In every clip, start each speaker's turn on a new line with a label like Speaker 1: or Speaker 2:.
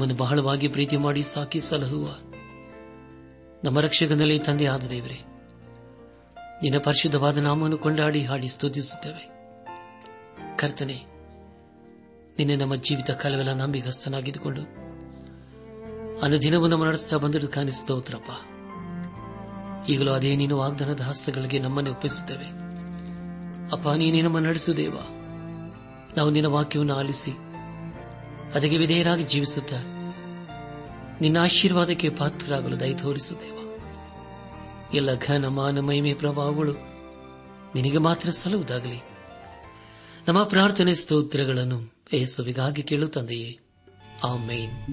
Speaker 1: ನಮ್ಮನ್ನು ಬಹಳವಾಗಿ ಪ್ರೀತಿ ಮಾಡಿ ಸಾಕಿ ಸಲಹುವ ನಮ್ಮ ರಕ್ಷಕನಲ್ಲಿ ತಂದೆಯಾದ ದೇವರೇ, ನಿನ್ನ ಪರಿಶುದ್ಧವಾದ ನಾಮವನ್ನು ಕೊಂಡಾಡಿ ಹಾಡಿ ಸ್ತುತಿಸುತ್ತೇವೆ. ಕರ್ತನೆ, ನಿನ್ನೆ ನಮ್ಮ ಜೀವಿತ ಕಾಲವೆಲ್ಲ ನಂಬಿಗಸ್ತನಾಗಿದ್ದುಕೊಂಡು ಅನುದಿನವೂ ನಮ್ಮ ನಡೆಸ್ತಾ ಬಂದಿದ್ದು ಕಾಣಿಸ್ತೋತ್ರಪ್ಪ ಈಗಲೂ ಅದೇ ನೀನು ವಾಗ್ದಾನದ ಹಸ್ತಗಳಿಗೆ ನಮ್ಮನ್ನೇ ಒಪ್ಪಿಸುತ್ತೇವೆ. ಅಪ್ಪ, ನೀನೇ ನಮ್ಮ ನಡೆಸು ದೇವ. ನಾವು ನಿನ್ನ ವಾಕ್ಯವನ್ನು ಆಲಿಸಿ, ಅದಕ್ಕೆ ವಿಧೇಯರಾಗಿ ಜೀವಿಸುತ್ತ ನಿನ್ನ ಆಶೀರ್ವಾದಕ್ಕೆ ಪಾತ್ರರಾಗಲು ದಯ ತೋರಿಸುತ್ತೇವ ಎಲ್ಲ ಘನ ಮಾನ ಮಹಿಮೆ ಪ್ರಭಾವಗಳು ನಿನಗೆ ಮಾತ್ರ ಸಲ್ಲುವುದಾಗಲಿ. ನಮ್ಮ ಪ್ರಾರ್ಥನೆ ಸ್ತೋತ್ರಗಳನ್ನು ಏಸುವಿಗಾಗಿ ಕೇಳುತ್ತಂದೆಯೇ ಆ ಮೇನ್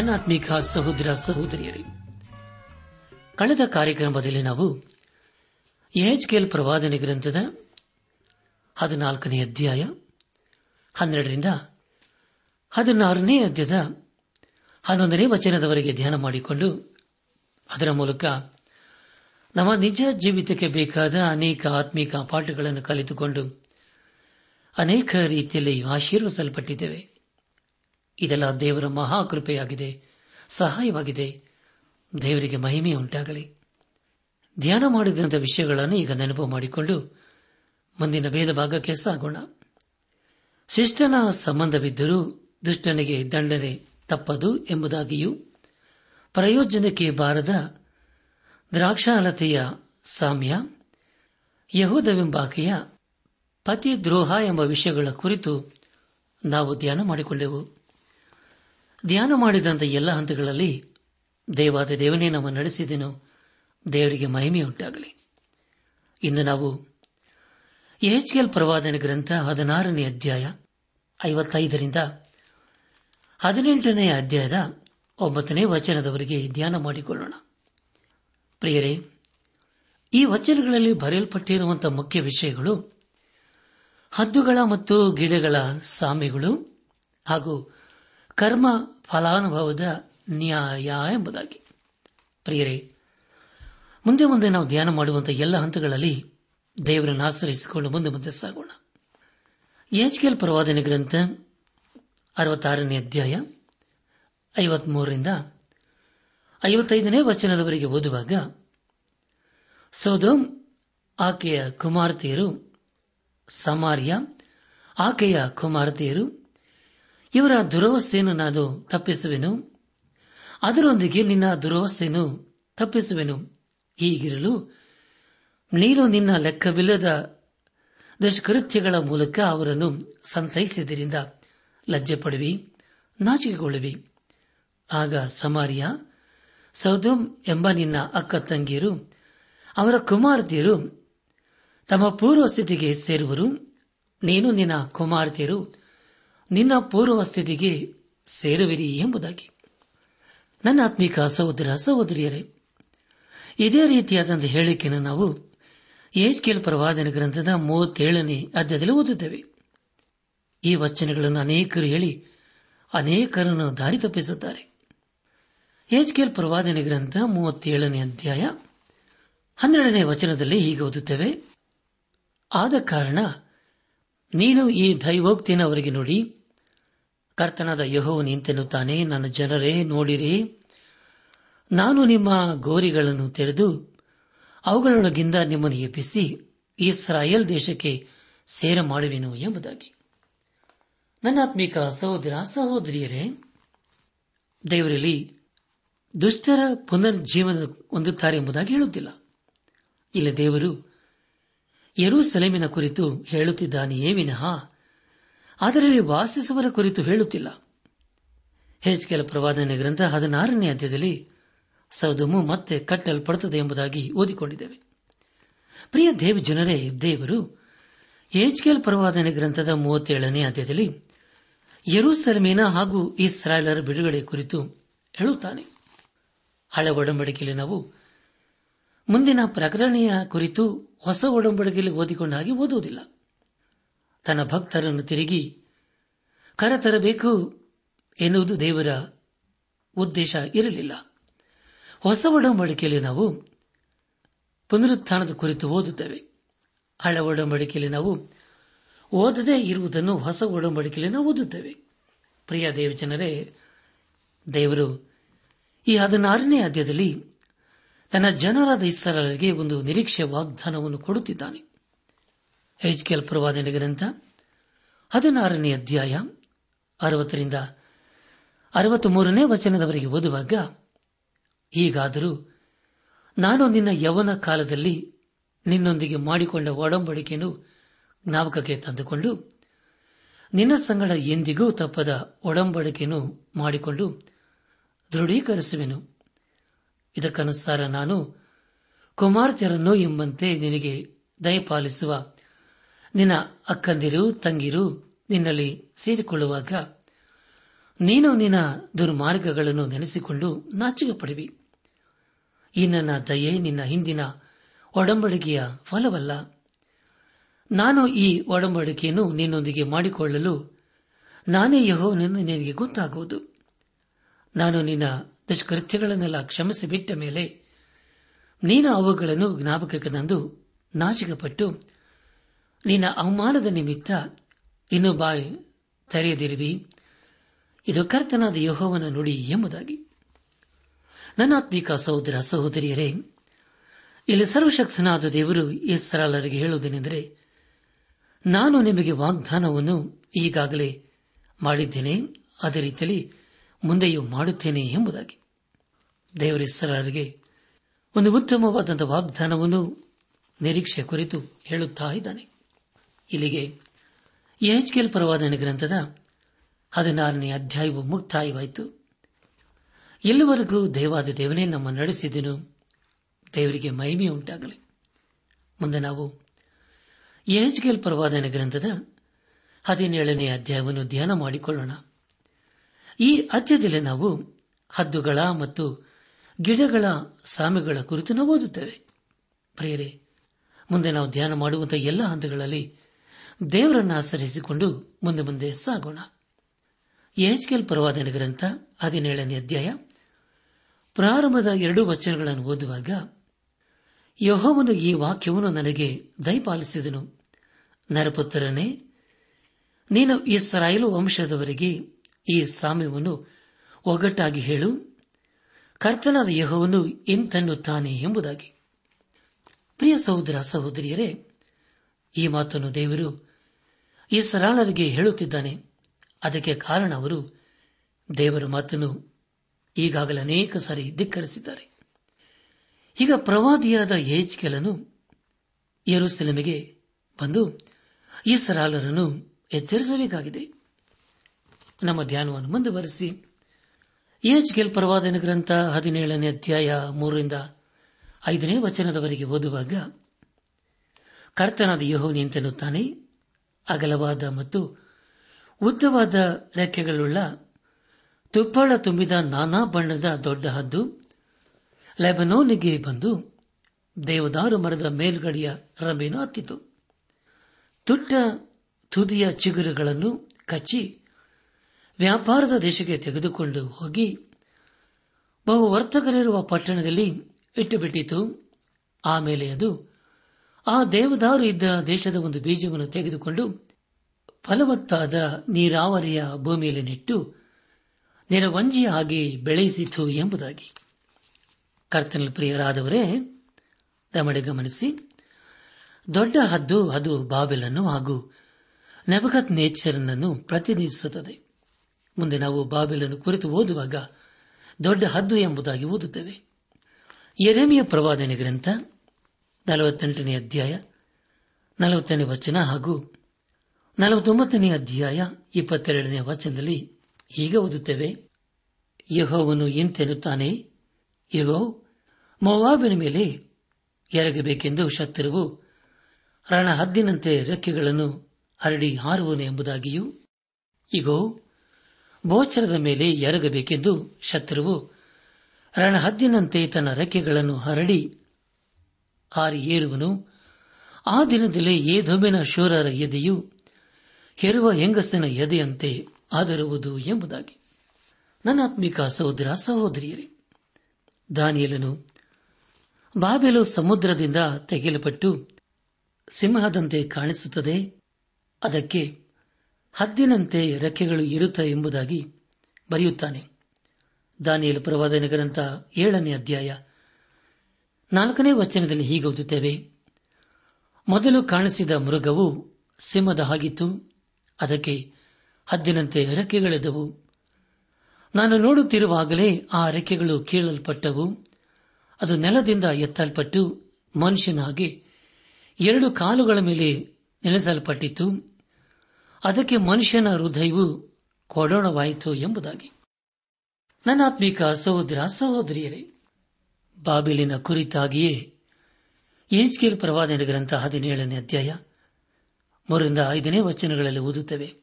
Speaker 1: ನನ್ನ ಆತ್ಮಿಕ ಸಹೋದರ ಸಹೋದರಿಯರೇ, ಕಳೆದ ಕಾರ್ಯಕ್ರಮದಲ್ಲಿ ನಾವು ಎಚ್ಕೆಎಲ್ ಪ್ರವಾದನೆ ಗ್ರಂಥದ ಹದಿನಾಲ್ಕನೇ ಅಧ್ಯಾಯ, ಹನ್ನೆರಡರಿಂದ ಹದಿನಾರನೇ ಅಧ್ಯಾಯದ
Speaker 2: ಹನ್ನೊಂದನೇ ವಚನದವರೆಗೆ ಧ್ಯಾನ ಮಾಡಿಕೊಂಡು, ಅದರ ಮೂಲಕ ನಮ್ಮ ನಿಜ ಜೀವಿತಕ್ಕೆ ಬೇಕಾದ ಅನೇಕ ಆತ್ಮಿಕ ಪಾಠಗಳನ್ನು ಕಲಿತುಕೊಂಡು ಅನೇಕ ರೀತಿಯಲ್ಲಿ ಆಶೀರ್ವಿಸಲ್ಪಟ್ಟಿದ್ದೇವೆ ಇದೆಲ್ಲ ದೇವರ ಮಹಾಕೃಪೆಯಾಗಿದೆ, ಸಹಾಯವಾಗಿದೆ. ದೇವರಿಗೆ ಮಹಿಮೆ ಉಂಟಾಗಲಿ. ಧ್ಯಾನ ಮಾಡಿದಂಥ ವಿಷಯಗಳನ್ನು ಈಗ ನೆನಪು ಮಾಡಿಕೊಂಡು ಮುಂದಿನ ಭೇದ ಭಾಗಕ್ಕೆ ಸಾಗೋಣ. ಶಿಷ್ಟನ ಸಂಬಂಧವಿದ್ದರೂ ದುಷ್ಟನಿಗೆ ದಂಡನೆ ತಪ್ಪದು ಎಂಬುದಾಗಿಯೂ, ಪ್ರಯೋಜನಕ್ಕೆ ಬಾರದ ದ್ರಾಕ್ಷಾಲತೆಯ ಸಾಮ್ಯ, ಯಹೂದವೆಂಬಾಕೆಯ ಪತಿ ದ್ರೋಹ ಎಂಬ ವಿಷಯಗಳ ಕುರಿತು ನಾವು ಧ್ಯಾನ ಮಾಡಿಕೊಂಡೆವು. ಧ್ಯಾನ ಮಾಡಿದಂಥ ಎಲ್ಲ ಹಂತಗಳಲ್ಲಿ ದೇವಾದ ದೇವನೇ ನಮ್ಮ ನಡೆಸಿದೆನು. ದೇವರಿಗೆ ಮಹಿಮೆಯುಂಟಾಗಲಿ ಇಂದು ನಾವು ಎಚ್ಕೆಲ್ ಪ್ರವಾದನ ಗ್ರಂಥ ಹದಿನಾರನೇ ಅಧ್ಯಾಯ ಐವತ್ತೈದರಿಂದ ಹದಿನೆಂಟನೇ ಅಧ್ಯಾಯದ ಒಂಬತ್ತನೇ ವಚನದವರೆಗೆ ಧ್ಯಾನ ಮಾಡಿಕೊಳ್ಳೋಣ. ಪ್ರಿಯರೇ, ಈ ವಚನಗಳಲ್ಲಿ ಬರೆಯಲ್ಪಟ್ಟಿರುವಂತಹ ಮುಖ್ಯ ವಿಷಯಗಳು ಹದ್ದುಗಳ ಮತ್ತು ಗಿಡಗಳ ಸಾಮೆಗಳು ಹಾಗೂ ಕರ್ಮ ಫಲಾನುಭವದ ನ್ಯಾಯ ಎಂಬುದಾಗಿ. ಪ್ರಿಯರೇ, ಮುಂದೆ ಮುಂದೆ ನಾವು ಧ್ಯಾನ ಮಾಡುವಂತಹ ಎಲ್ಲ ಹಂತಗಳಲ್ಲಿ ದೇವರನ್ನು ಆಶ್ರಯಿಸಿಕೊಂಡು ಮುಂದೆ ಮುಂದೆ ಸಾಗೋಣ. ಯಾಜ್ಕೆಲ್ ಪ್ರವಾದನೆ ಗ್ರಂಥ ಅರವತ್ತಾರನೇ ಅಧ್ಯಾಯ ಐವತ್ಮೂರರಿಂದ ಐವತ್ತೈದನೇ ವಚನದವರೆಗೆ ಓದುವಾಗ, ಸೌದೋಮ್ ಆಕೆಯ ಕುಮಾರತಿಯರು, ಸಮಾರ್ಯ ಆಕೆಯ ಕುಮಾರತಿಯರು ಇವರ ದುರವಸ್ಥೆಯನ್ನು ನಾನು ತಪ್ಪಿಸುವೆನು. ಅದರೊಂದಿಗೆ ನಿನ್ನ ದುರವಸ್ಥೆಯನ್ನು ತಪ್ಪಿಸುವೆನು. ಹೀಗಿರಲು ನೀನು ನಿನ್ನ ಲೆಕ್ಕವಿಲ್ಲದ ದುಷ್ಕೃತ್ಯಗಳ ಮೂಲಕ ಅವರನ್ನು ಸಂತೈಸಿದ್ದರಿಂದ ಲಜ್ಜೆ ಪಡುವಿ ನಾಚಿಕೆಗೊಳ್ಳುವಿ. ಆಗ ಸಮಾರಿಯ, ಸೌದೋಮ್ ಎಂಬ ನಿನ್ನ ಅಕ್ಕ ತಂಗಿಯರು, ಅವರ ಕುಮಾರತಿಯರು ತಮ್ಮ ಪೂರ್ವ ಸ್ಥಿತಿಗೆ ಸೇರುವರು. ನೀನು ನಿನ್ನ ಕುಮಾರತಿಯರು ನಿನ್ನ ಪೂರ್ವ ಸ್ಥಿತಿಗೆ ಸೇರುವಿರಿ ಎಂಬುದಾಗಿ. ನನ್ನ ಆತ್ಮಿಕ ಸಹೋದರ, ಸಹೋದರಿಯರೇ, ಇದೇ ರೀತಿಯಾದಂಥ ಹೇಳಿಕೆಯನ್ನು ನಾವು ಏಜ್ಕೇಲ್ ಪ್ರವಾದನ ಗ್ರಂಥದ ಮೂವತ್ತೇಳನೇ ಅಧ್ಯಾಯದಲ್ಲಿ ಓದುತ್ತೇವೆ. ಈ ವಚನಗಳನ್ನು ಅನೇಕರು ಹೇಳಿ ಅನೇಕರನ್ನು ದಾರಿ ತಪ್ಪಿಸುತ್ತಾರೆ. ಏಜ್ಕೇಲ್ ಪ್ರವಾದನ ಗ್ರಂಥ ಮೂವತ್ತೇಳನೇ ಅಧ್ಯಾಯ ಹನ್ನೆರಡನೇ ವಚನದಲ್ಲಿ ಹೀಗೆ ಓದುತ್ತೇವೆ. ಆದ ಕಾರಣ ನೀನು ಈ ದೈವೋಕ್ತಿಯನ್ನು ಅವರಿಗೆ ನೋಡಿ ಕರ್ತನಾದ ಯಹೋವು ನಿಂತೆನ್ನುತ್ತಾನೆ ನನ್ನ ಜನರೇ, ನೋಡಿರಿ, ನಾನು ನಿಮ್ಮ ಗೋರಿಗಳನ್ನು ತೆರೆದು ಅವುಗಳೊಳಗಿಂದ ನಿಮ್ಮನ್ನು ಎಪ್ಪಿಸಿ ಇಸ್ರಾಯೇಲ್ ದೇಶಕ್ಕೆ ಸೇರ ಮಾಡುವೆನು ಎಂಬುದಾಗಿ. ನನ್ನಾತ್ಮಿಕ ಸಹೋದರ, ಸಹೋದರಿಯರೇ, ದೇವರಲ್ಲಿ ದುಷ್ಟರ ಪುನರ್ಜೀವನ ಹೊಂದುತ್ತಾರೆ ಎಂಬುದಾಗಿ ಹೇಳುತ್ತಿಲ್ಲ. ಇಲ್ಲಿ ದೇವರು ಯರೂಸೆಲೆಮಿನ ಕುರಿತು ಹೇಳುತ್ತಿದ್ದಾನೆಯೇ ವಿನಃ ಅದರಲ್ಲಿ ವಾಸಿಸುವರ ಕುರಿತು ಹೇಳುತ್ತಿಲ್ಲ. ಹೆಚ್ಕೆಲ್ ಪ್ರವಾದನೆ ಗ್ರಂಥ ಹದಿನಾರನೇ ಅಧ್ಯಾಯದಲ್ಲಿ ಸೌದಮು ಮತ್ತೆ ಕಟ್ಟಲ್ಪಡುತ್ತದೆ ಎಂಬುದಾಗಿ ಓದಿಕೊಂಡಿದ್ದೇವೆ. ಪ್ರಿಯ ದೇವ ಜನರೇ, ದೇವರು ಏಜ್ಕೇಲ್ ಪ್ರವಾದನೆ ಗ್ರಂಥದ ಮೂವತ್ತೇಳನೇ ಅಧ್ಯಾಯದಲ್ಲಿ ಯರೂಸಲಮೇನ ಹಾಗೂ ಇಸ್ರಾಯೇಲರ ಬಿಡುಗಡೆ ಕುರಿತು ಹೇಳುತ್ತಾನೆ. ಹಳೆ ಒಡಂಬಡಿಕೆಯಲ್ಲಿ ನಾವು ಮುಂದಿನ ಪ್ರಕರಣೆಯ ಕುರಿತು ಹೊಸ ಒಡಂಬಡಿಕೆಯಲ್ಲಿ ಓದಿಕೊಂಡ ಹಾಗೆ ಓದುವುದಿಲ್ಲ. ತನ್ನ ಭಕ್ತರನ್ನು ತಿರುಗಿ ಕರೆತರಬೇಕು ಎನ್ನುವುದು ದೇವರ ಉದ್ದೇಶ ಇರಲಿಲ್ಲ. ಹೊಸ ಒಡಂಬಡಿಕೆಯಲ್ಲಿ ನಾವು ಪುನರುತ್ಥಾನದ ಕುರಿತು ಓದುತ್ತೇವೆ. ಹಳ ಒಡಂಬಡಿಕೆಯಲ್ಲಿ ನಾವು ಓದದೇ ಇರುವುದನ್ನು ಹೊಸ ಒಡಂಬಡಿಕೆಯಲ್ಲಿ ನಾವು ಓದುತ್ತೇವೆ. ಪ್ರಿಯ ದೇವಜನರೇ ದೇವರು ಈ ಹದಿನಾರನೇ ಅಧ್ಯಾಯದಲ್ಲಿ ತನ್ನ ಜನರಾದ ಇಸ್ಸಲರಿಗೆ ಒಂದು ನಿರೀಕ್ಷೆ ವಾಗ್ದಾನವನ್ನು ಕೊಡುತ್ತಿದ್ದಾನೆ. ಹೆಚ್ಕೆಲ್ ಪ್ರವಾದನೆ ಗ್ರಂಥ, ಹದಿನಾರನೇ ಅಧ್ಯಾಯ, ಅರವತ್ತರಿಂದ ಅರವತ್ಮೂರನೇ ವಚನದವರೆಗೆ ಓದುವಾಗ, ಹೀಗಾದರೂ ನಾನು ನಿನ್ನ ಯವನ ಕಾಲದಲ್ಲಿ ನಿನ್ನೊಂದಿಗೆ ಮಾಡಿಕೊಂಡ ಒಡಂಬಡಿಕೆಯನ್ನು ಜ್ಞಾಪಕಕ್ಕೆ ತಂದುಕೊಂಡು, ನಿನ್ನ ಸಂಗಡ ಎಂದಿಗೂ ತಪ್ಪದ ಒಡಂಬಡಿಕೆಯನ್ನು ಮಾಡಿಕೊಂಡು ದೃಢೀಕರಿಸುವೆನು. ಇದಕ್ಕನುಸಾರ ನಾನು ಕುಮಾರ್ತೆಯರನ್ನು ಎಂಬಂತೆ ನಿನಗೆ ದಯಪಾಲಿಸುವ ನಿನ್ನ ಅಕ್ಕಂದಿರು, ತಂಗಿರು ನಿನ್ನಲ್ಲಿ ಸೇರಿಕೊಳ್ಳುವಾಗ ನೀನು ನಿನ್ನ ದುರ್ಮಾರ್ಗಗಳನ್ನು ನೆನೆಸಿಕೊಂಡು ನಾಚಿಕೆ ಪಡಿವಿ ಈ ನನ್ನ ದಯೆ ನಿನ್ನ ಹಿಂದಿನ ಒಡಂಬಡಿಕೆಯ ಫಲವಲ್ಲ. ನಾನು ಈ ಒಡಂಬಡಿಕೆಯನ್ನು ನಿನ್ನೊಂದಿಗೆ ಮಾಡಿಕೊಳ್ಳಲು ನಾನೇ ಯಹೋ ನಿನಗೆ ಗೊತ್ತಾಗುವುದು. ನಾನು ನಿನ್ನ ದುಷ್ಕೃತ್ಯಗಳನ್ನೆಲ್ಲ ಕ್ಷಮಿಸಿ ಬಿಟ್ಟ ಮೇಲೆ ನೀನು ಅವುಗಳನ್ನು ಜ್ಞಾಪಕಕ್ಕೆ ತಂದು ನಾಚಿಕಪಟ್ಟು ನಿನ್ನ ಅವಮಾನದ ನಿಮಿತ್ತ ಇನ್ನು ಬಾಯಿ ತೆರೆಯದಿರುವಿ. ಇದು ಕರ್ತನಾದ ಯಹೋವನ ನುಡಿ ಎಂಬುದಾಗಿ. ನನ್ನಾತ್ಮಿಕ ಸಹೋದರ ಸಹೋದರಿಯರೇ, ಇಲ್ಲಿ ಸರ್ವಶಕ್ತನಾದ ದೇವರು ಈ ಸರಳರಿಗೆ ಹೇಳುವುದೇನೆಂದರೆ, ನಾನು ನಿಮಗೆ ವಾಗ್ದಾನವನ್ನು ಈಗಾಗಲೇ ಮಾಡಿದ್ದೇನೆ, ಅದೇ ರೀತಿಯಲ್ಲಿ ಮುಂದೆಯೂ ಮಾಡುತ್ತೇನೆ ಎಂಬುದಾಗಿ. ದೇವರ ಸರಳರಿಗೆ ಒಂದು ಉತ್ತಮವಾದಂತಹ ವಾಗ್ದಾನವನ್ನು ನಿರೀಕ್ಷೆ ಕುರಿತು ಹೇಳುತ್ತಾ ಇದ್ದಾನೆ. ಇಲ್ಲಿಗೆ. ಎಚ್ಕೆಲ್ ಪರವಾದನ ಗ್ರಂಥದ ಹದಿನಾರನೇ ಅಧ್ಯಾಯವು ಮುಕ್ತಾಯವಾಯಿತು. ಎಲ್ಲಿವರೆಗೂ ದೇವಾದ ದೇವನೇ ನಮ್ಮ ನಡೆಸಿದನು. ದೇವರಿಗೆ ಮಹಿಮೆ ಉಂಟಾಗಲಿ. ಮುಂದೆ ನಾವು ಎಚ್ಕೆಲ್ ಪರವಾದನ ಗ್ರಂಥದ ಹದಿನೇಳನೇ ಅಧ್ಯಾಯವನ್ನು ಧ್ಯಾನ ಮಾಡಿಕೊಳ್ಳೋಣ. ಈ ಅಧ್ಯಾಯದಲ್ಲಿ ನಾವು ಹದ್ದುಗಳ ಮತ್ತು ಗಿಡಗಳ ಸಾಮೆಗಳ ಕುರಿತು ನಾವು ಓದುತ್ತೇವೆ. ಪ್ರೇರೆ ಮುಂದೆ ನಾವು ಧ್ಯಾನ ಮಾಡುವಂತಹ ಎಲ್ಲ ಹಂತಗಳಲ್ಲಿ ದೇವರನ್ನು ಆಚರಿಸಿಕೊಂಡು ಮುಂದೆ ಮುಂದೆ ಸಾಗೋಣ. ಎಚ್ಕೆಲ್ ಪರವಾದನ ಗ್ರಂಥ ಹದಿನೇಳನೇ ಅಧ್ಯಾಯ. ಪ್ರಾರಂಭದ ಎರಡು ವಚನಗಳನ್ನು ಓದುವಾಗ, ಯಹೋವನು ಈ ವಾಕ್ಯವನ್ನು ನನಗೆ ದಯಪಾಲಿಸಿದನು. ನರಪುತ್ರನೇ, ನೀನು ಇಸ್ರಾಯೇಲು ವಂಶದವರಿಗೆ ಈ ಸಾಮ್ಯವನ್ನು ಒಗ್ಗಟ್ಟಾಗಿ ಹೇಳು. ಕರ್ತನಾದ ಯಹೋವನು ಇಂತನ್ನುತ್ತಾನೆ ಎಂಬುದಾಗಿ. ಪ್ರಿಯ ಸಹೋದರ ಸಹೋದರಿಯರೇ, ಈ ಮಾತನ್ನು ದೇವರು ಈ ಸರಾಳರಿಗೆ ಹೇಳುತ್ತಿದ್ದಾನೆ. ಅದಕ್ಕೆ ಕಾರಣ ಅವರು ದೇವರ ಮಾತನ್ನು ಈಗಾಗಲೇ ಅನೇಕ ಸಾರಿ ಧಿಕ್ಕರಿಸಿದ್ದಾರೆ. ಈಗ ಪ್ರವಾದಿಯಾದ ಏಜ್ಕೆಲನು ಯರುಸೆಲೆಮೆಗೆ ಬಂದು ಈ ಸರಾಲರನ್ನು ಎಚ್ಚರಿಸಬೇಕಾಗಿದೆ. ನಮ್ಮ ಧ್ಯಾನವನ್ನು ಮುಂದುವರೆಸಿ. ಏಜ್ಕೆಲ್ ಪ್ರವಾದನ ಗ್ರಂಥ ಹದಿನೇಳನೇ ಅಧ್ಯಾಯ ಮೂರರಿಂದ ಐದನೇ ವಚನದವರೆಗೆ ಓದುವಾಗ, ಕರ್ತನಾದ ಯಹೋ ನಿಂತೆನ್ನುತ್ತಾನೆ ಅಗಲವಾದ ಮತ್ತು ಉದ್ದವಾದ ರೆಕ್ಕೆಗಳುಳ್ಳ ತುಪ್ಪಳ ತುಂಬಿದ ನಾನಾ ಬಣ್ಣದ ದೊಡ್ಡ ಹದ್ದು ಲೆಬನೋನಿಗೆ ಬಂದು ದೇವದಾರು ಮರದ ಮೇಲ್ಗಡೆಯ ರಮೇನು ಹತ್ತಿತು. ತುಟ್ಟ ತುದಿಯ ಚಿಗುರುಗಳನ್ನು ಕಚ್ಚಿ ವ್ಯಾಪಾರದ ದೇಶಕ್ಕೆ ತೆಗೆದುಕೊಂಡು ಹೋಗಿ ಬಹು ವರ್ತಕರಿರುವ ಪಟ್ಟಣದಲ್ಲಿ ಇಟ್ಟುಬಿಟ್ಟಿತು. ಆಮೇಲೆ ಅದು ಆ ದೇವದಾರು ಇದ್ದ ದೇಶದ ಒಂದು ಬೀಜವನ್ನು ತೆಗೆದುಕೊಂಡು ಫಲವತ್ತಾದ ನೀರಾವರಿಯ ಭೂಮಿಯಲ್ಲಿ ನೆಟ್ಟು ನೆರವಂಜಿಯಾಗಿ ಬೆಳೆಯಿಸಿತು ಎಂಬುದಾಗಿ. ಕರ್ತನ ಪ್ರಿಯರಾದವರೇ ತಮಡೆ ಗಮನಿಸಿ. ದೊಡ್ಡ ಹದ್ದು ಅದು ಬಾಬೆಲನ್ನು ಹಾಗೂ ನೆಬಗತ್ ನೇಚರ್ನನ್ನು ಪ್ರತಿನಿಧಿಸುತ್ತದೆ. ಮುಂದೆ ನಾವು ಬಾಬೆಲನ್ನು ಕುರಿತು ಓದುವಾಗ ದೊಡ್ಡ ಹದ್ದು ಎಂಬುದಾಗಿ ಓದುತ್ತೇವೆ. ಎರೆಮಿಯ ಪ್ರವಾದನೆ ಗ್ರಂಥ ನಲವತ್ತೆಂಟನೇ ಅಧ್ಯಾಯ ನಲವತ್ತನೇ ವಚನ ಹಾಗೂ ನಲವತ್ತೊಂಬತ್ತನೇ ಅಧ್ಯಾಯ ಇಪ್ಪತ್ತೆರಡನೇ ವಚನದಲ್ಲಿ ಹೀಗೆ ಓದುತ್ತೇವೆ. ಯಹೋವನು ಎಂತೆನ್ನುತ್ತಾನೆ ಯಹೋ ಮೊವಾಬಿನ ಮೇಲೆ ಎರಗಬೇಕೆಂದು ಶತ್ರುವು ರಣಹದ್ದಿನಂತೆ ರೆಕ್ಕೆಗಳನ್ನು ಹರಡಿ ಹಾರುವನು ಎಂಬುದಾಗಿಯೂ, ಇಗೋ ಬೋಚರದ ಮೇಲೆ ಎರಗಬೇಕೆಂದು ಶತ್ರುವು ರಣಹದ್ದಿನಂತೆ ತನ್ನ ರೆಕ್ಕೆಗಳನ್ನು ಹರಡಿ ಹಾರಿ ಏರುವನು, ಆ ದಿನದಲ್ಲಿ ಏಧೊಮ್ಮಿನ ಶೂರರ ಎದೆಯು ಹೆರುವ ಹೆಂಗಸನ ಎದೆಯಂತೆ ಆದರುವುದು ಎಂಬುದಾಗಿ. ನನ್ನಾತ್ಮಿಕ ಸಹೋದರ, ಸಹೋದರಿಯರೇ, ದಾನಿಯಲನು ಬಾಬೆಲು ಸಮುದ್ರದಿಂದ ತೆಗೆಯಲ್ಪಟ್ಟು ಸಿಂಹದಂತೆ ಕಾಣಿಸುತ್ತದೆ. ಅದಕ್ಕೆ ಹದ್ದಿನಂತೆ ರೆಕ್ಕೆಗಳು ಇರುತ್ತವೆ ಎಂಬುದಾಗಿ ಬರೆಯುತ್ತಾನೆ. ದಾನಿಯಲು ಪ್ರವಾದನೆ ಗ್ರಂಥ ಏಳನೇ ಅಧ್ಯಾಯ. ನಾಲ್ಕನೇ ವಚನದಲ್ಲಿ ಹೀಗೆ ಓದುತ್ತೇವೆ. ಮೊದಲು ಕಾಣಿಸಿದ ಮೃಗವು ಸಿಂಹದ ಹಾಗಿತ್ತು. ಅದಕ್ಕೆ ಹದ್ದಿನಂತೆ ರೆಕ್ಕೆಗಳೆದವು ನಾನು ನೋಡುತ್ತಿರುವಾಗಲೇ ಆ ರೆಕ್ಕೆಗಳು ಕೀಳಲ್ಪಟ್ಟವು. ಅದು ನೆಲದಿಂದ ಎತ್ತಲ್ಪಟ್ಟು ಮನುಷ್ಯನಾಗಿ ಎರಡು ಕಾಲುಗಳ ಮೇಲೆ ನೆಲೆಸಲ್ಪಟ್ಟಿತ್ತು. ಅದಕ್ಕೆ ಮನುಷ್ಯನ ಹೃದಯವು ಕೊಡೋಣವಾಯಿತು ಎಂಬುದಾಗಿ. ನನ್ನಾತ್ಮಿಕ ಸಹೋದರ, ಸಹೋದರಿಯರೇ ಬಾಬಿಲಿನ ಕುರಿತಾಗಿಯೇ ಏಜ್ಕೇಲ್ ಪ್ರವಾದನೆ ಗ್ರಂಥ ಹದಿನೇಳನೇ ಅಧ್ಯಾಯ ಮೂರರಿಂದ ಐದನೇ ವಚನಗಳಲ್ಲಿ ಓದುತ್ತವೆ.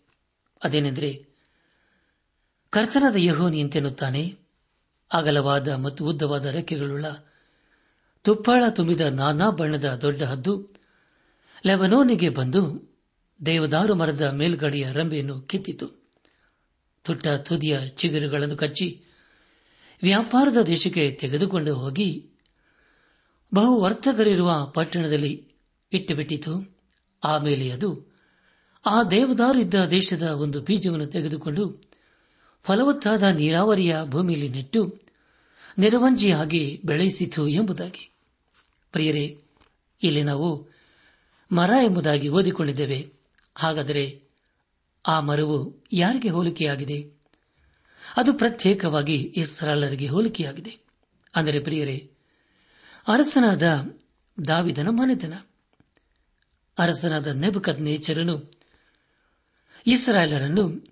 Speaker 2: ಅದೇನೆಂದರೆ, ಕರ್ತನಾದ ಯಹೋನಿ ಎಂತೆನ್ನುತ್ತಾನೆ ಅಗಲವಾದ ಮತ್ತು ಉದ್ದವಾದ ರೆಕ್ಕೆಗಳುಳ್ಳ ತುಪ್ಪಾಳ ತುಂಬಿದ ನಾನಾ ಬಣ್ಣದ ದೊಡ್ಡ ಹದ್ದು ಲೆಬನೋನಿಗೆ ಬಂದು ದೇವದಾರು ಮರದ ಮೇಲ್ಗಡೆಯ ರಂಬೆಯನ್ನು ಕಿತ್ತಿತು. ತುಟ್ಟ ತುದಿಯ ಚಿಗುರುಗಳನ್ನು ಕಚ್ಚಿ ವ್ಯಾಪಾರದ ದೇಶಕ್ಕೆ ತೆಗೆದುಕೊಂಡು ಹೋಗಿ ಬಹು ವರ್ತಕರಿರುವ ಪಟ್ಟಣದಲ್ಲಿ ಇಟ್ಟುಬಿಟ್ಟಿತು. ಆಮೇಲೆ ಅದು ಆ ದೇವದಾರಿದ್ದ ದೇಶದ ಒಂದು ಬೀಜವನ್ನು ತೆಗೆದುಕೊಂಡು ಫಲವತ್ತಾದ ನೀರಾವರಿಯ ಭೂಮಿಯಲ್ಲಿ ನೆಟ್ಟು ನಿರವಂಜಿಯಾಗಿ ಬೆಳೆಯಿಸಿತು ಎಂಬುದಾಗಿ. ಪ್ರಿಯರೇ, ಇಲ್ಲಿ ನಾವು ಮರ ಎಂಬುದಾಗಿ ಓದಿಕೊಂಡಿದ್ದೇವೆ. ಹಾಗಾದರೆ ಆ ಮರವು ಯಾರಿಗೆ ಹೋಲಿಕೆಯಾಗಿದೆ? ಅದು ಪ್ರತ್ಯೇಕವಾಗಿ ಇಸ್ರಾಲರಿಗೆ ಹೋಲಿಕೆಯಾಗಿದೆ. ಅಂದರೆ ಪ್ರಿಯರೇ, ಅರಸನಾದ ದಾವಿದನ ಮನೆತನ. ಅರಸನಾದ ನೆಬಕದ್ ನೇಚರನು ಇಸ್ರಾಯೇಲರನ್ನು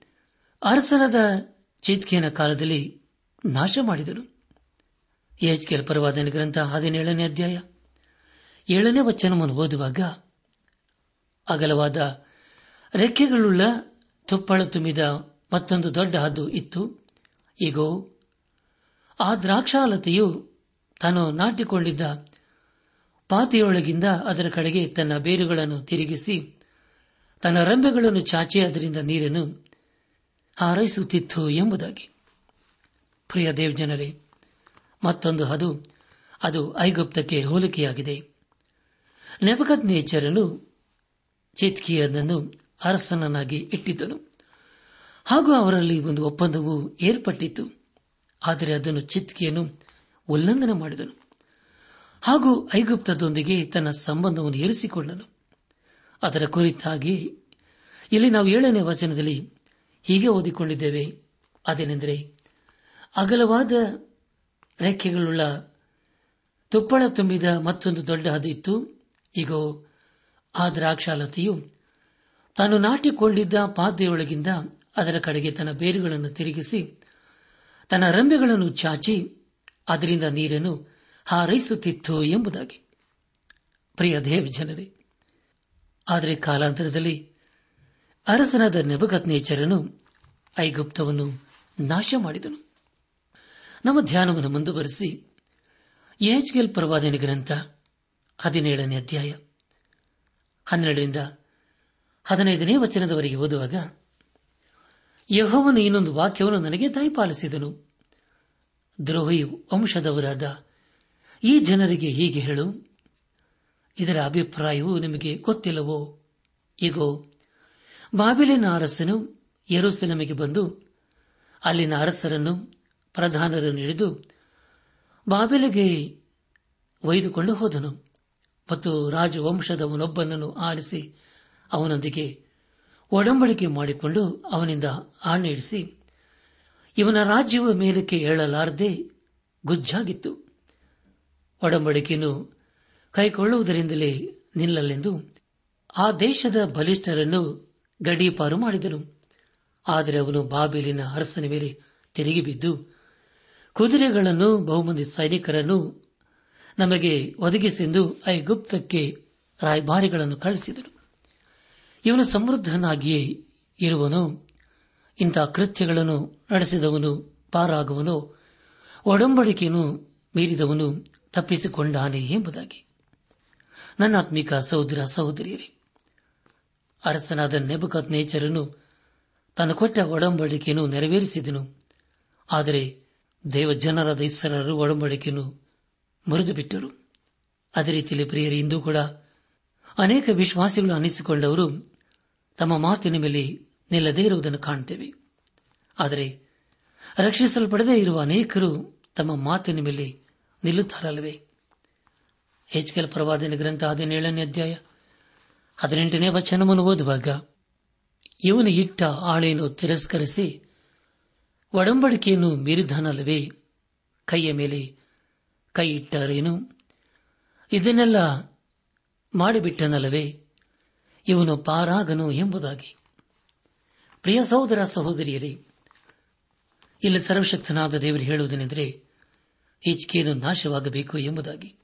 Speaker 2: ಅರಸನಾದ ಚೇತ್ಕಿಯನ ಕಾಲದಲ್ಲಿ ನಾಶ ಮಾಡಿದನು. ಎಚ್ಕೆಲ್ ಪರವಾದನ ಗ್ರಂಥ ಹದಿನೇಳನೇ ಅಧ್ಯಾಯ ಏಳನೇ ವಚನವನ್ನು ಓದುವಾಗ, ಅಗಲವಾದ ರೆಕ್ಕೆಗಳುಳ್ಳ ತುಪ್ಪಳ ತುಂಬಿದ ಮತ್ತೊಂದು ದೊಡ್ಡ ಹದ್ದು ಇತ್ತು. ಈಗೋ ಆ ದ್ರಾಕ್ಷಾಲತೆಯು ತಾನು ನಾಟಿಕೊಂಡಿದ್ದ ಪಾತಿಯೊಳಗಿಂದ ಅದರ ಕಡೆಗೆ ತನ್ನ ಬೇರುಗಳನ್ನು ತಿರುಗಿಸಿ ತನ್ನ ರಂಬೆಗಳನ್ನು ಚಾಚಿ ಅದರಿಂದ ನೀರನ್ನು ಹಾರೈಸುತ್ತಿತ್ತು ಎಂಬುದಾಗಿ. ಪ್ರಿಯ ದೇವ್ ಜನರೇ ಮತ್ತೊಂದು ಅದು ಅದು ಐಗುಪ್ತಕ್ಕೆ ಹೋಲಿಕೆಯಾಗಿದೆ. ನೆಪಕತ್ ನೇಚರನು ಚಿತ್ಕಿಯನನ್ನು ಅರಸನನ್ನಾಗಿ ಇಟ್ಟಿದ್ದನು. ಹಾಗೂ ಅವರಲ್ಲಿ ಒಂದು ಒಪ್ಪಂದವು ಏರ್ಪಟ್ಟಿತ್ತು. ಆದರೆ ಅದನ್ನು ಚಿತ್ಕೆಯನ್ನು ಉಲ್ಲಂಘನೆ ಮಾಡಿದನು. ಹಾಗೂ ಐಗುಪ್ತದೊಂದಿಗೆ ತನ್ನ ಸಂಬಂಧವನ್ನು ಏರಿಸಿಕೊಂಡನು ಅದರ ಕುರಿತಾಗಿ ಇಲ್ಲಿ ನಾವು ಏಳನೇ ವಚನದಲ್ಲಿ ಹೀಗೆ ಓದಿಕೊಂಡಿದ್ದೇವೆ. ಅದೇನೆಂದರೆ, ಅಗಲವಾದ ರೆಕ್ಕೆಗಳುಳ್ಳ ತುಪ್ಪಳ ತುಂಬಿದ ಮತ್ತೊಂದು ದೊಡ್ಡ ಹದಿತ್ತು ಈಗ ಆ ದ್ರಾಕ್ಷಾಲತೆಯು ತಾನು ನಾಟಿಕೊಂಡಿದ್ದ ಪಾತ್ರೆಯೊಳಗಿಂದ ಅದರ ಕಡೆಗೆ ತನ್ನ ಬೇರುಗಳನ್ನು ತಿರುಗಿಸಿ, ತನ್ನ ರಂಬೆಗಳನ್ನು ಚಾಚಿ, ಅದರಿಂದ ನೀರನ್ನು ಹಾರೈಸುತ್ತಿತ್ತು ಎಂಬುದಾಗಿ. ಪ್ರಿಯ ದೇವ ಜನರೇ ಆದರೆ ಕಾಲಾಂತರದಲ್ಲಿ ಅರಸನಾದ ನೆಬಕತ್ನೇಚರನು ಐಗುಪ್ತವನ್ನು ನಾಶ ಮಾಡಿದನು ನಮ್ಮ ಧ್ಯಾನವನ್ನು ಮುಂದುವರೆಸಿ ಎಚ್ಗೆಲ್ ಪ್ರವಾದನೆ ಗ್ರಂಥ ಹದಿನೇಳನೇ ಅಧ್ಯಾಯ ಹನ್ನೆರಡರಿಂದ ಹದಿನೈದನೇ ವಚನದವರೆಗೆ ಓದುವಾಗ ಯಹೋವನು ಇನ್ನೊಂದು ವಾಕ್ಯವನ್ನು ನನಗೆ ದಯಪಾಲಿಸಿದನು. ದ್ರೋಹಿ ವಂಶದವರಾದ ಈ ಜನರಿಗೆ ಹೀಗೆ ಹೇಳು. ಇದರ ಅಭಿಪ್ರಾಯವು ನಿಮಗೆ ಗೊತ್ತಿಲ್ಲವೋ? ಇಗೋ ಬಾಬಿಲಿನ ಅರಸನು ನಮಗೆ ಬಂದು ಅಲ್ಲಿನ ಅರಸರನ್ನು, ಪ್ರಧಾನರನ್ನು ಹಿಡಿದು ಬಾಬಿಲಿಗೆ ಒಯ್ದುಕೊಂಡು ಹೋದನು. ಮತ್ತು ರಾಜವಂಶದವನೊಬ್ಬನನ್ನು ಆರಿಸಿ ಅವನೊಂದಿಗೆ ಒಡಂಬಡಿಕೆ ಮಾಡಿಕೊಂಡು ಅವನಿಂದ ಆಣೆ ಇಡಿಸಿ, ಇವನ ರಾಜ್ಯವ ಮೇಲಕ್ಕೆ ಏಳಲಾರದೆ ಗುಜ್ಜಾಗಿತ್ತು. ಒಡಂಬಡಿಕೆಯನ್ನು ಕೈಕೊಳ್ಳುವುದರಿಂದಲೇ ನಿಲ್ಲಲೆಂದು ಆ ದೇಶದ ಬಲಿಷ್ಠರನ್ನು ಗಡೀಪಾರು ಮಾಡಿದನು. ಆದರೆ ಅವನು ಬಾಬೇಲಿನ ಅರಸನ ಮೇಲೆ ತಿರುಗಿ ಬಿದ್ದು, ಕುದುರೆಗಳನ್ನು ಬಹುಮಂದಿ ಸೈನಿಕರನ್ನು ನಮಗೆ ಒದಗಿಸೆಂದು ಐಗುಪ್ತಕ್ಕೆ ರಾಯಭಾರಿಗಳನ್ನು ಕಳಿಸಿದನು ಇವನು ಸಮೃದ್ಧನಾಗಿಯೇ ಇರುವನು. ಇಂಥ ಕೃತ್ಯಗಳನ್ನು ನಡೆಸಿದವನು ಪಾರಾಗುವನು. ಒಡಂಬಡಿಕೆಯನ್ನು ಮೀರಿದವನು ತಪ್ಪಿಸಿಕೊಂಡಾನೆ ಎಂಬುದಾಗಿ. ನನ್ನಾತ್ಮಿಕ ಸಹೋದರ ಸಹೋದರಿಯರೇ, ಅರಸನಾದ ನೆಬಕತ್ ನೇಚರನ್ನು ತನ್ನ ಕೊಟ್ಟ ಒಡಂಬಡಿಕೆಯನ್ನು ನೆರವೇರಿಸಿದನು. ಆದರೆ ದೇವಜನರಾದ ಇಸ್ಸರರು ಒಡಂಬಡಿಕೆಯನ್ನು ಮುರಿದು ಬಿಟ್ಟರು ಅದೇ ರೀತಿಯಲ್ಲಿ ಪ್ರಿಯರಿ, ಇಂದು ಕೂಡ ಅನೇಕ ವಿಶ್ವಾಸಿಗಳು ಅನಿಸಿಕೊಂಡವರು ತಮ್ಮ ಮಾತಿನ ಮೇಲೆ ನಿಲ್ಲದೇ ಇರುವುದನ್ನು ಕಾಣುತ್ತೇವೆ. ಆದರೆ ರಕ್ಷಿಸಲ್ಪಡದೇ ಇರುವ ಅನೇಕರು ತಮ್ಮ ಮಾತಿನ ಮೇಲೆ ನಿಲ್ಲುತ್ತಾರಲ್ಲವೇ? ಹೆಚ್ಕೆಲ್ ಪ್ರವಾದನ ಗ್ರಂಥ ಹದಿನೇಳನೇ ಅಧ್ಯಾಯ ಹದಿನೆಂಟನೇ ವಚನವನ್ನು ಓದುವಾಗ ಇವನು ಇಟ್ಟ ಆಳೆಯನ್ನು ತಿರಸ್ಕರಿಸಿ ಒಡಂಬಡಿಕೆಯನ್ನು ಮೀರಿದನಲ್ಲವೇ ಕೈಯ ಮೇಲೆ ಕೈ ಇಟ್ಟರೇನು? ಇದನ್ನೆಲ್ಲ ಮಾಡಿಬಿಟ್ಟನಲ್ಲವೇ? ಇವನು ಪಾರಾಗನು ಎಂಬುದಾಗಿ. ಪ್ರಿಯ ಸಹೋದರ ಸಹೋದರಿಯರೇ, ಇಲ್ಲಿ ಸರ್ವಶಕ್ತನಾದ ದೇವರು ಹೇಳುವುದೇನೆಂದರೆ ಈಚಿಕೆಯನ್ನು ನಾಶವಾಗಬೇಕು ಎಂಬುದಾಗಿ.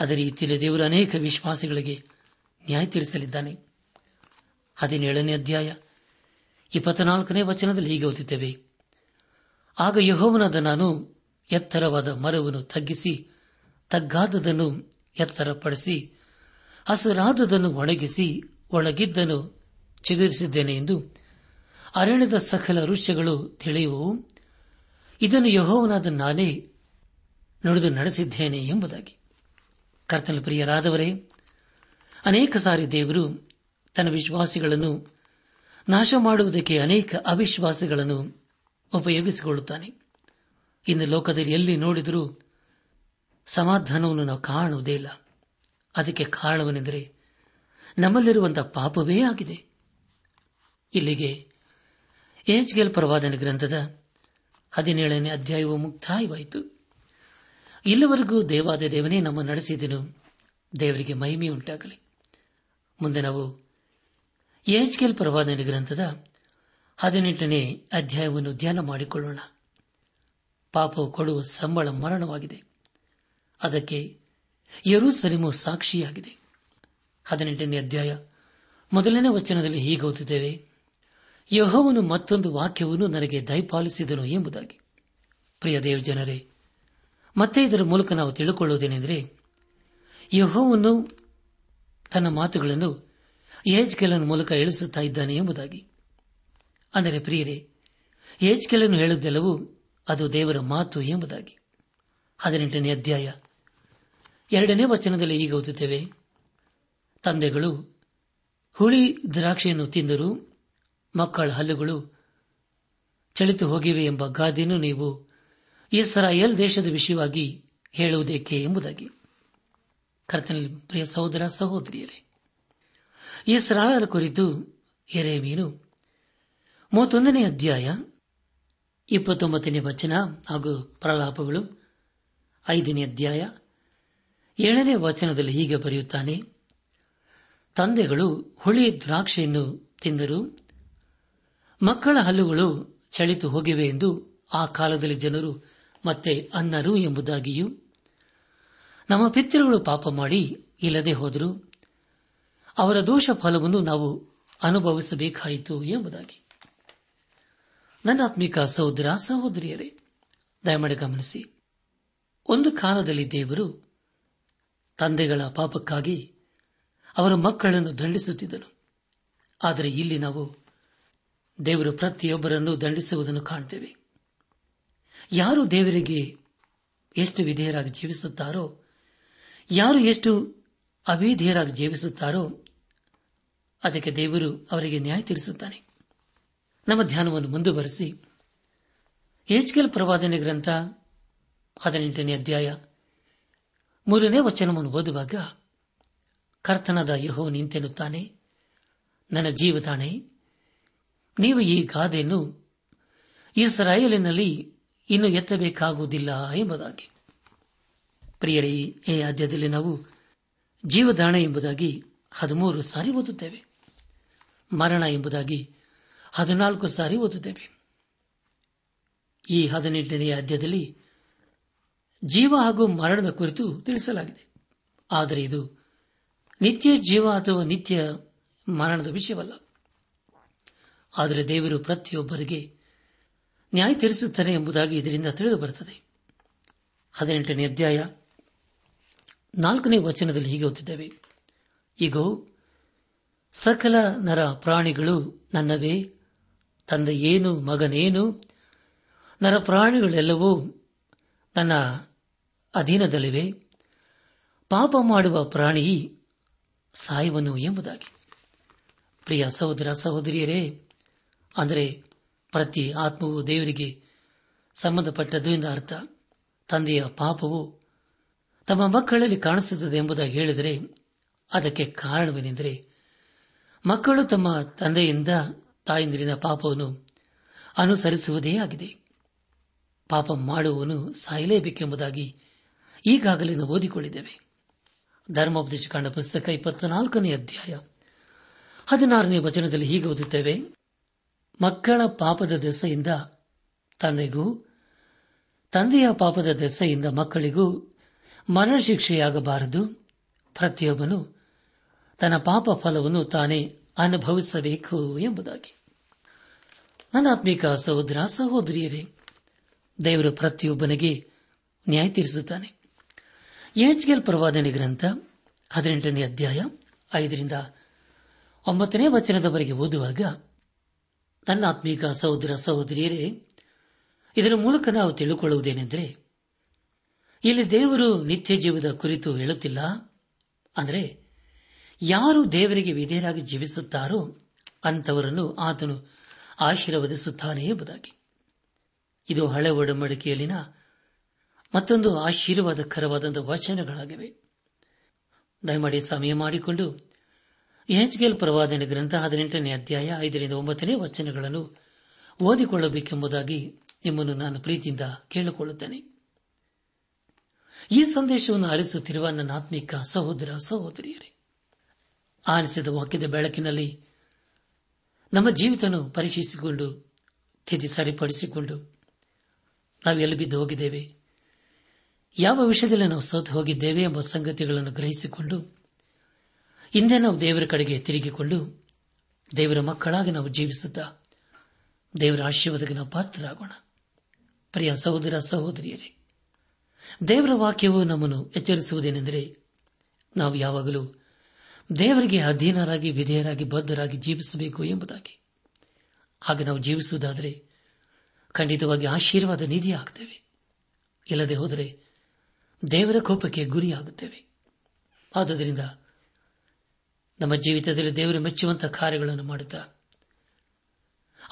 Speaker 2: ಅದೇ ರೀತಿಯಲ್ಲಿ ದೇವರು ಅನೇಕ ವಿಶ್ವಾಸಿಗಳಿಗೆ ನ್ಯಾಯ ತೀರಿಸಲಿದ್ದಾನೆ. ಹದಿನೇಳನೇ ಅಧ್ಯಾಯ, ಇಪ್ಪತ್ನಾಲ್ಕನೇ ವಚನದಲ್ಲಿ ಹೀಗೆ ಓದುತ್ತೇವೆ. ಆಗ ಯಹೋವನಾದ ನಾನು ಎತ್ತರವಾದ ಮರವನ್ನು ತಗ್ಗಿಸಿ ತಗ್ಗಾದದನ್ನು ಎತ್ತರಪಡಿಸಿ ಹಸುರಾದದನ್ನು ಒಣಗಿಸಿ ಒಣಗಿದ್ದನ್ನು ಚಿಗುರಿಸಿದ್ದೇನೆ ಎಂದು ಅರಣ್ಯದ ಸಕಲ ಋಷ್ಯಗಳು ತಿಳಿಯುವು ಇದನ್ನು ಯಹೋವನಾದ ನಾನೇ ನುಡಿದು ನಡೆಸಿದ್ದೇನೆ ಎಂಬುದಾಗಿ. ಕರ್ತನ ಪ್ರಿಯರಾದವರೇ, ಅನೇಕ ಸಾರಿ ದೇವರು ತನ್ನ ವಿಶ್ವಾಸಿಗಳನ್ನು ನಾಶ ಮಾಡುವುದಕ್ಕೆ ಅನೇಕ ಅವಿಶ್ವಾಸಿಗಳನ್ನು ಉಪಯೋಗಿಸಿಕೊಳ್ಳುತ್ತಾನೆ. ಇನ್ನು ಲೋಕದಲ್ಲಿ ಎಲ್ಲಿ ನೋಡಿದರೂ ಸಮಾಧಾನವನ್ನು ನಾವು ಕಾಣುವುದೇ ಇಲ್ಲ. ಅದಕ್ಕೆ ಕಾರಣವನೆಂದರೆ ನಮ್ಮಲ್ಲಿರುವಂತಹ ಪಾಪವೇ ಆಗಿದೆ. ಇಲ್ಲಿಗೆ ಏಜ್ಗೆಲ್ ಪ್ರವಾದನ ಗ್ರಂಥದ ಹದಿನೇಳನೇ ಅಧ್ಯಾಯವು ಮುಕ್ತಾಯವಾಯಿತು. ಇಲ್ಲಿವರೆಗೂ ದೇವಾದ ದೇವನೇ ನಮ್ಮ ನಡೆಸಿದನು. ದೇವರಿಗೆ ಮಹಿಮೆಯುಂಟಾಗಲಿ ಮುಂದೆ ನಾವು ಏಜ್ಗೆಲ್ ಪ್ರವಾದನ ಗ್ರಂಥದ ಹದಿನೆಂಟನೇ ಅಧ್ಯಾಯವನ್ನು ಧ್ಯಾನ ಮಾಡಿಕೊಳ್ಳೋಣ. ಪಾಪವು ಕೊಡುವ ಸಂಬಳ ಮರಣವಾಗಿದೆ. ಅದಕ್ಕೆ ಯರೂಸಲಿಮು ಸಾಕ್ಷಿಯಾಗಿದೆ. ಹದಿನೆಂಟನೇ ಅಧ್ಯಾಯ. ಮೊದಲನೇ ವಚನದಲ್ಲಿ ಹೀಗೆ ಓದುತ್ತೇವೆ. ಯಹೋವನು ಮತ್ತೊಂದು ವಾಕ್ಯವನ್ನು ನನಗೆ ದಯಪಾಲಿಸಿದನು ಎಂಬುದಾಗಿ. ಪ್ರಿಯ ದೇವ್ ಜನರೇ, ಮತ್ತೆ ಇದರ ಮೂಲಕ ನಾವು ತಿಳುಕೊಳ್ಳುವುದೇನೆಂದರೆ ಯಹೋವನ್ನು ತನ್ನ ಮಾತುಗಳನ್ನು ಏಜ್ಕೆಲನ ಮೂಲಕ ಇಳಿಸುತ್ತಾ ಇದ್ದಾನೆ ಎಂಬುದಾಗಿ. ಅಂದರೆ ಪ್ರಿಯರೇ ಏಜ್ಕೆಲನ್ನು ಹೇಳಿದ್ದೆಲ್ಲವೂ ಅದು ದೇವರ ಮಾತು ಎಂಬುದಾಗಿ. ಹದಿನೆಂಟನೇ ಅಧ್ಯಾಯ. ಎರಡನೇ ವಚನದಲ್ಲಿ ಈಗ ಓದುತ್ತೇವೆ. ತಂದೆಗಳು, ಹುಳಿ ದ್ರಾಕ್ಷಿಯನ್ನು ತಿಂದರು ಮಕ್ಕಳ ಹಲ್ಲುಗಳು ಚಳಿತು ಹೋಗಿವೆ ಎಂಬ ಗಾದೆಯನ್ನು ನೀವು ಇಸ್ರಾಯೇಲ್ ದೇಶದ ವಿಷಯವಾಗಿ ಹೇಳುವುದೇಕೆ ಎಂಬುದಾಗಿ. ಕರ್ತನಲ್ಲಿ ಪ್ರಿಯ ಸಹೋದರ ಸಹೋದರಿಯರೇ ಇಸ್ರಾಯರ ಕುರಿತು ಎರೆಮೀನು ಮೂವತ್ತೊಂದನೇ ಅಧ್ಯಾಯ ಇಪ್ಪತ್ತೊಂಬತ್ತನೇ ವಚನ ಹಾಗೂ ಪ್ರಲಾಪಗಳು ಐದನೇ ಅಧ್ಯಾಯ ಏಳನೇ ವಚನದಲ್ಲಿ ಹೀಗೆ ಬರೆಯುತ್ತಾನೆ, ತಂದೆಗಳು ಹುಳಿ ದ್ರಾಕ್ಷಿಯನ್ನು ತಿಂದರು. ಮಕ್ಕಳ ಹಲ್ಲುಗಳು ಚಳಿತು ಹೋಗಿವೆ ಎಂದು ಆ ಕಾಲದಲ್ಲಿ ಜನರು ಮತ್ತೆ ಅನ್ನರು ಎಂಬುದಾಗಿಯೂ, ನಮ್ಮ ಪಿತೃಗಳು ಪಾಪ ಮಾಡಿ ಇಲ್ಲದೆ ಹೋದರು. ಅವರ ದೋಷ ಫಲವನ್ನು ನಾವು ಅನುಭವಿಸಬೇಕಾಯಿತು ಎಂಬುದಾಗಿ. ನನ್ನ ಆತ್ಮಿಕ ಸಹೋದರ ಸಹೋದರಿಯರೇ, ದಯಮಾಡಿ ಗಮನಿಸಿ. ಒಂದು ಕಾಲದಲ್ಲಿ ದೇವರು ತಂದೆಗಳ ಪಾಪಕ್ಕಾಗಿ ಅವರ ಮಕ್ಕಳನ್ನು ದಂಡಿಸುತ್ತಿದ್ದನು. ಆದರೆ ಇಲ್ಲಿ ನಾವು ದೇವರು ಪ್ರತಿಯೊಬ್ಬರನ್ನು ದಂಡಿಸುವುದನ್ನು ಕಾಣುತ್ತೇವೆ ಯಾರು ದೇವರಿಗೆ ಎಷ್ಟು ವಿಧೇಯರಾಗಿ ಜೀವಿಸುತ್ತಾರೋ, ಯಾರು ಎಷ್ಟು ಅವಿಧೇಯರಾಗಿ ಜೀವಿಸುತ್ತಾರೋ, ಅದಕ್ಕೆ ದೇವರು ಅವರಿಗೆ ನ್ಯಾಯ ತೀರಿಸುತ್ತಾನೆ. ನಮ್ಮ ಧ್ಯಾನವನ್ನು ಮುಂದುವರೆಸಿ, ಏಜ್ಕೆಲ್ ಪ್ರವಾದನೆ ಗ್ರಂಥ ಹದಿನೆಂಟನೇ ಅಧ್ಯಾಯ ಮೂರನೇ ವಚನವನ್ನು ಓದುವಾಗ ಕರ್ತನದ ಯಹೋ ನಿಂತೆನ್ನುತ್ತಾನೆ ನನ್ನ ಜೀವದಾಣೆ, ನೀವು ಈ ಗಾದೆಯನ್ನು ಇಸ್ರಾಯೇಲಿನಲ್ಲಿ ಇನ್ನು ಎತ್ತಬೇಕಾಗುವುದಿಲ್ಲ ಎಂಬುದಾಗಿ. ಪ್ರಿಯರೇ, ಈ ಆದ್ಯದಲ್ಲಿ ನಾವು ಜೀವದಾಣ ಎಂಬುದಾಗಿ ಹದಿಮೂರು ಸಾರಿ ಓದುತ್ತೇವೆ, ಮರಣ ಎಂಬುದಾಗಿ ಹದಿನಾಲ್ಕು ಸಾರಿ ಓದುತ್ತೇವೆ. ಈ ಹದಿನೆಂಟನೇ ಅಧ್ಯಾಯದಲ್ಲಿ ಜೀವ ಹಾಗೂ ಮರಣದ ಕುರಿತು ತಿಳಿಸಲಾಗಿದೆ. ಆದರೆ ಇದು ನಿತ್ಯ ಜೀವ ಅಥವಾ ನಿತ್ಯ ಮರಣದ ವಿಷಯವಲ್ಲ. ಆದರೆ ದೇವರು ಪ್ರತಿಯೊಬ್ಬರಿಗೆ ನ್ಯಾಯ ತೀರಿಸುತ್ತಾನೆ ಎಂಬುದಾಗಿ ಇದರಿಂದ ತಿಳಿದು ಬರುತ್ತದೆ ಹದಿನೆಂಟನೇ ಅಧ್ಯಾಯ ನಾಲ್ಕನೇ ವಚನದಲ್ಲಿ ಹೀಗೆ ಓದಿದ್ದೇವೆ ಈಗ ಸಕಲ ನರ ಪ್ರಾಣಿಗಳು ನನ್ನವೇ, ತಂದೆಯೇನು, ಮಗನೇನು, ನರ ಪ್ರಾಣಿಗಳೆಲ್ಲವೂ ನನ್ನ ಅಧೀನದಲ್ಲಿವೆ. ಪಾಪ ಮಾಡುವ ಪ್ರಾಣಿ ಸಾಯುವನು ಎಂಬುದಾಗಿ. ಪ್ರಿಯ ಸಹೋದರ, ಸಹೋದರಿಯರೇ, ಅಂದರೆ ಪ್ರತಿ ಆತ್ಮವು ದೇವರಿಗೆ ಸಂಬಂಧಪಟ್ಟದ್ದು ಎಂದ ಅರ್ಥ. ತಂದೆಯ ಪಾಪವು ತಮ್ಮ ಮಕ್ಕಳಲ್ಲಿ ಕಾಣಿಸುತ್ತದೆ ಎಂಬುದಾಗಿ ಹೇಳಿದರೆ ಅದಕ್ಕೆ ಕಾರಣವೇನೆಂದರೆ ಮಕ್ಕಳು ತಮ್ಮ ತಂದೆಯಿಂದ ತಾಯಂದಿರಿನ ಪಾಪವನ್ನು ಅನುಸರಿಸುವುದೇ ಆಗಿದೆ. ಪಾಪ ಮಾಡುವವನು ಸಾಯಲೇಬೇಕೆಂಬುದಾಗಿ ಈಗಾಗಲೇ ನಾವು ಓದಿಕೊಂಡಿದ್ದೇವೆ ಧರ್ಮೋಪದೇಶ ಕಂಡ ಪುಸ್ತಕ ಇಪ್ಪತ್ನಾಲ್ಕನೇ ಅಧ್ಯಾಯ. ಹದಿನಾರನೇ ವಚನದಲ್ಲಿ ಹೀಗೆ ಓದುತ್ತೇವೆ. ಮಕ್ಕಳ ಪಾಪದ ದೆಸೆಯಿಂದ ತಂದೆಗೂ ತಂದೆಯ ಪಾಪದ ದೆಸೆಯಿಂದ ಮಕ್ಕಳಿಗೂ ಮರಣಶಿಕ್ಷೆಯಾಗಬಾರದು. ಪ್ರತಿಯೊಬ್ಬನು ತನ್ನ ಪಾಪ ಫಲವನ್ನು ತಾನೇ ಅನುಭವಿಸಬೇಕು ಎಂಬುದಾಗಿ. ನನ್ನ ಸಹೋದರ, ಸಹೋದರಿಯರೇ, ದೇವರು ಪ್ರತಿಯೊಬ್ಬನಿಗೆ ನ್ಯಾಯ ತೀರಿಸುತ್ತಾನೆ. ಎಚ್ಕೆಲ್ ಪ್ರವಾದನೆ ಗ್ರಂಥ, ಹದಿನೆಂಟನೇ ಅಧ್ಯಾಯ, ಐದರಿಂದ ಒಂಬತ್ತನೇ ವಚನದವರೆಗೆ ಓದುವಾಗ ನನ್ನ ಆತ್ಮೀಕ ಸಹೋದರ ಸಹೋದರಿಯರೇ, ಇದರ ಮೂಲಕ ನಾವು ತಿಳಿದುಕೊಳ್ಳುವುದೇನೆಂದರೆ ಇಲ್ಲಿ ದೇವರು ನಿತ್ಯ ಜೀವದ ಕುರಿತು ಹೇಳುತ್ತಿಲ್ಲ, ಅಂದರೆ ಯಾರು ದೇವರಿಗೆ ವಿಧೇಯರಾಗಿ ಜೀವಿಸುತ್ತಾರೋ ಅಂತವರನ್ನು ಆತನು ಆಶೀರ್ವದಿಸುತ್ತಾನೆ ಎಂಬುದಾಗಿ. ಇದು ಹಳೆ ಒಡಂಬಡಿಕೆಯಲ್ಲಿನ ಮತ್ತೊಂದು ಆಶೀರ್ವಾದಕರವಾದಂಥ ವಚನಗಳಾಗಿವೆ. ದಯಮಾಡಿ ಸಮಯ ಮಾಡಿಕೊಂಡು ಎಚ್ಗೆಲ್ ಪ್ರವಾದನೆ ಗ್ರಂಥ ಹದಿನೆಂಟನೇ ಅಧ್ಯಾಯ ಐದರಿಂದ ಒಂಬತ್ತನೇ ವಚನಗಳನ್ನು ಓದಿಕೊಳ್ಳಬೇಕೆಂಬುದಾಗಿ ನಿಮ್ಮನ್ನು ನಾನು ಪ್ರೀತಿಯಿಂದ ಕೇಳಿಕೊಳ್ಳುತ್ತೇನೆ. ಈ ಸಂದೇಶವನ್ನು ಆಲಿಸುತ್ತಿರುವ ನನ್ನ ಆತ್ಮಿಕ ಸಹೋದರ ಸಹೋದರಿಯರೇ, ಆಲಿಸಿದ ವಾಕ್ಯದ ಬೆಳಕಿನಲ್ಲಿ ನಮ್ಮ ಜೀವಿತವನ್ನು ಪರೀಕ್ಷಿಸಿಕೊಂಡು, ತಿದ್ದಿ ಸರಿಪಡಿಸಿಕೊಂಡು ನಾವು ಎಲ್ಲಿ ಬಿದ್ದು ಹೋಗಿದ್ದೇವೆ? ಯಾವ ವಿಷಯದಲ್ಲಿ ನಾವು ಸೋತು ಹೋಗಿದ್ದೇವೆ ಎಂಬ ಸಂಗತಿಗಳನ್ನು ಗ್ರಹಿಸಿಕೊಂಡು, ಹಿಂದೆ ನಾವು ದೇವರ ಕಡೆಗೆ ತಿರುಗಿಕೊಂಡು, ದೇವರ ಮಕ್ಕಳಾಗಿ ನಾವು ಜೀವಿಸುತ್ತಾ ದೇವರ ಆಶೀರ್ವಾದಕ್ಕೆ ನಾವು ಪಾತ್ರರಾಗೋಣ. ಪ್ರಿಯ ಸಹೋದರ, ಸಹೋದರಿಯರೇ, ದೇವರ ವಾಕ್ಯವು ನಮ್ಮನ್ನು ಎಚ್ಚರಿಸುವುದೇನೆಂದರೆ, ನಾವು ಯಾವಾಗಲೂ ದೇವರಿಗೆ ಅಧೀನರಾಗಿ, ವಿಧೇಯರಾಗಿ, ಬದ್ಧರಾಗಿ ಜೀವಿಸಬೇಕು ಎಂಬುದಾಗಿ. ಹಾಗೆ ನಾವು ಜೀವಿಸುವುದಾದರೆ ಖಂಡಿತವಾಗಿ ಆಶೀರ್ವಾದ ಆಗ್ತೇವೆ ಇಲ್ಲದೆ ಹೋದರೆ ದೇವರ ಕೋಪಕ್ಕೆ ಗುರಿಯಾಗುತ್ತೇವೆ. ಆದುದರಿಂದ ನಮ್ಮ ಜೀವಿತದಲ್ಲಿ ದೇವರು ಮೆಚ್ಚುವಂತಹ ಕಾರ್ಯಗಳನ್ನು ಮಾಡುತ್ತಾ,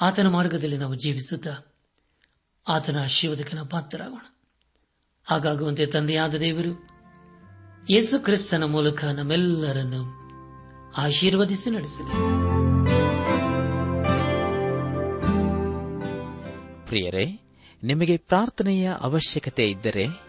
Speaker 2: ಆತನ ಮಾರ್ಗದಲ್ಲಿ ನಾವು ಜೀವಿಸುತ್ತಾ, ಆತನ ಆಶೀರ್ವಾದಕ್ಕೆ ನಾವು ಪಾತ್ರರಾಗೋಣ. ಹಾಗಾಗುವಂತೆ ತಂದೆಯಾದ ದೇವರು ಯೇಸು ಕ್ರಿಸ್ತನ ಮೂಲಕ ನಮ್ಮೆಲ್ಲರನ್ನು ಆಶೀರ್ವದಿಸಿ ನಡೆಸಲಿ.
Speaker 3: ಪ್ರಿಯರೇ, ನಿಮಗೆ ಪ್ರಾರ್ಥನೆಯ ಅವಶ್ಯಕತೆ ಇದ್ದರೆ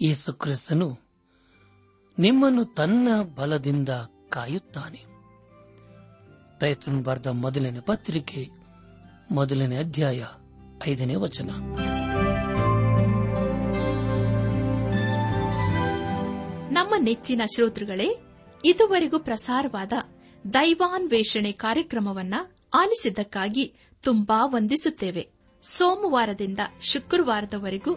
Speaker 2: ಯೇಸು ಕ್ರಿಸ್ತನು ನಿಮ್ಮನ್ನು ತನ್ನ ಬಲದಿಂದ ಕಾಯುತ್ತಾನೆ. ಪ್ರಯತ್ನ ಬರೆದ ಮೊದಲನೇ ಪತ್ರಿಕೆ, ಮೊದಲನೇ ಅಧ್ಯಾಯ, ಐದನೇ ವಚನ.
Speaker 4: ನಮ್ಮ ನೆಚ್ಚಿನ ಶ್ರೋತೃಗಳೇ, ಇದುವರೆಗೂ ಪ್ರಸಾರವಾದ ದೈವಾನ್ವೇಷಣೆ ಕಾರ್ಯಕ್ರಮವನ್ನ ಆಲಿಸಿದ್ದಕ್ಕಾಗಿ ತುಂಬಾ ವಂದಿಸುತ್ತೇವೆ. ಸೋಮವಾರದಿಂದ ಶುಕ್ರವಾರದವರೆಗೂ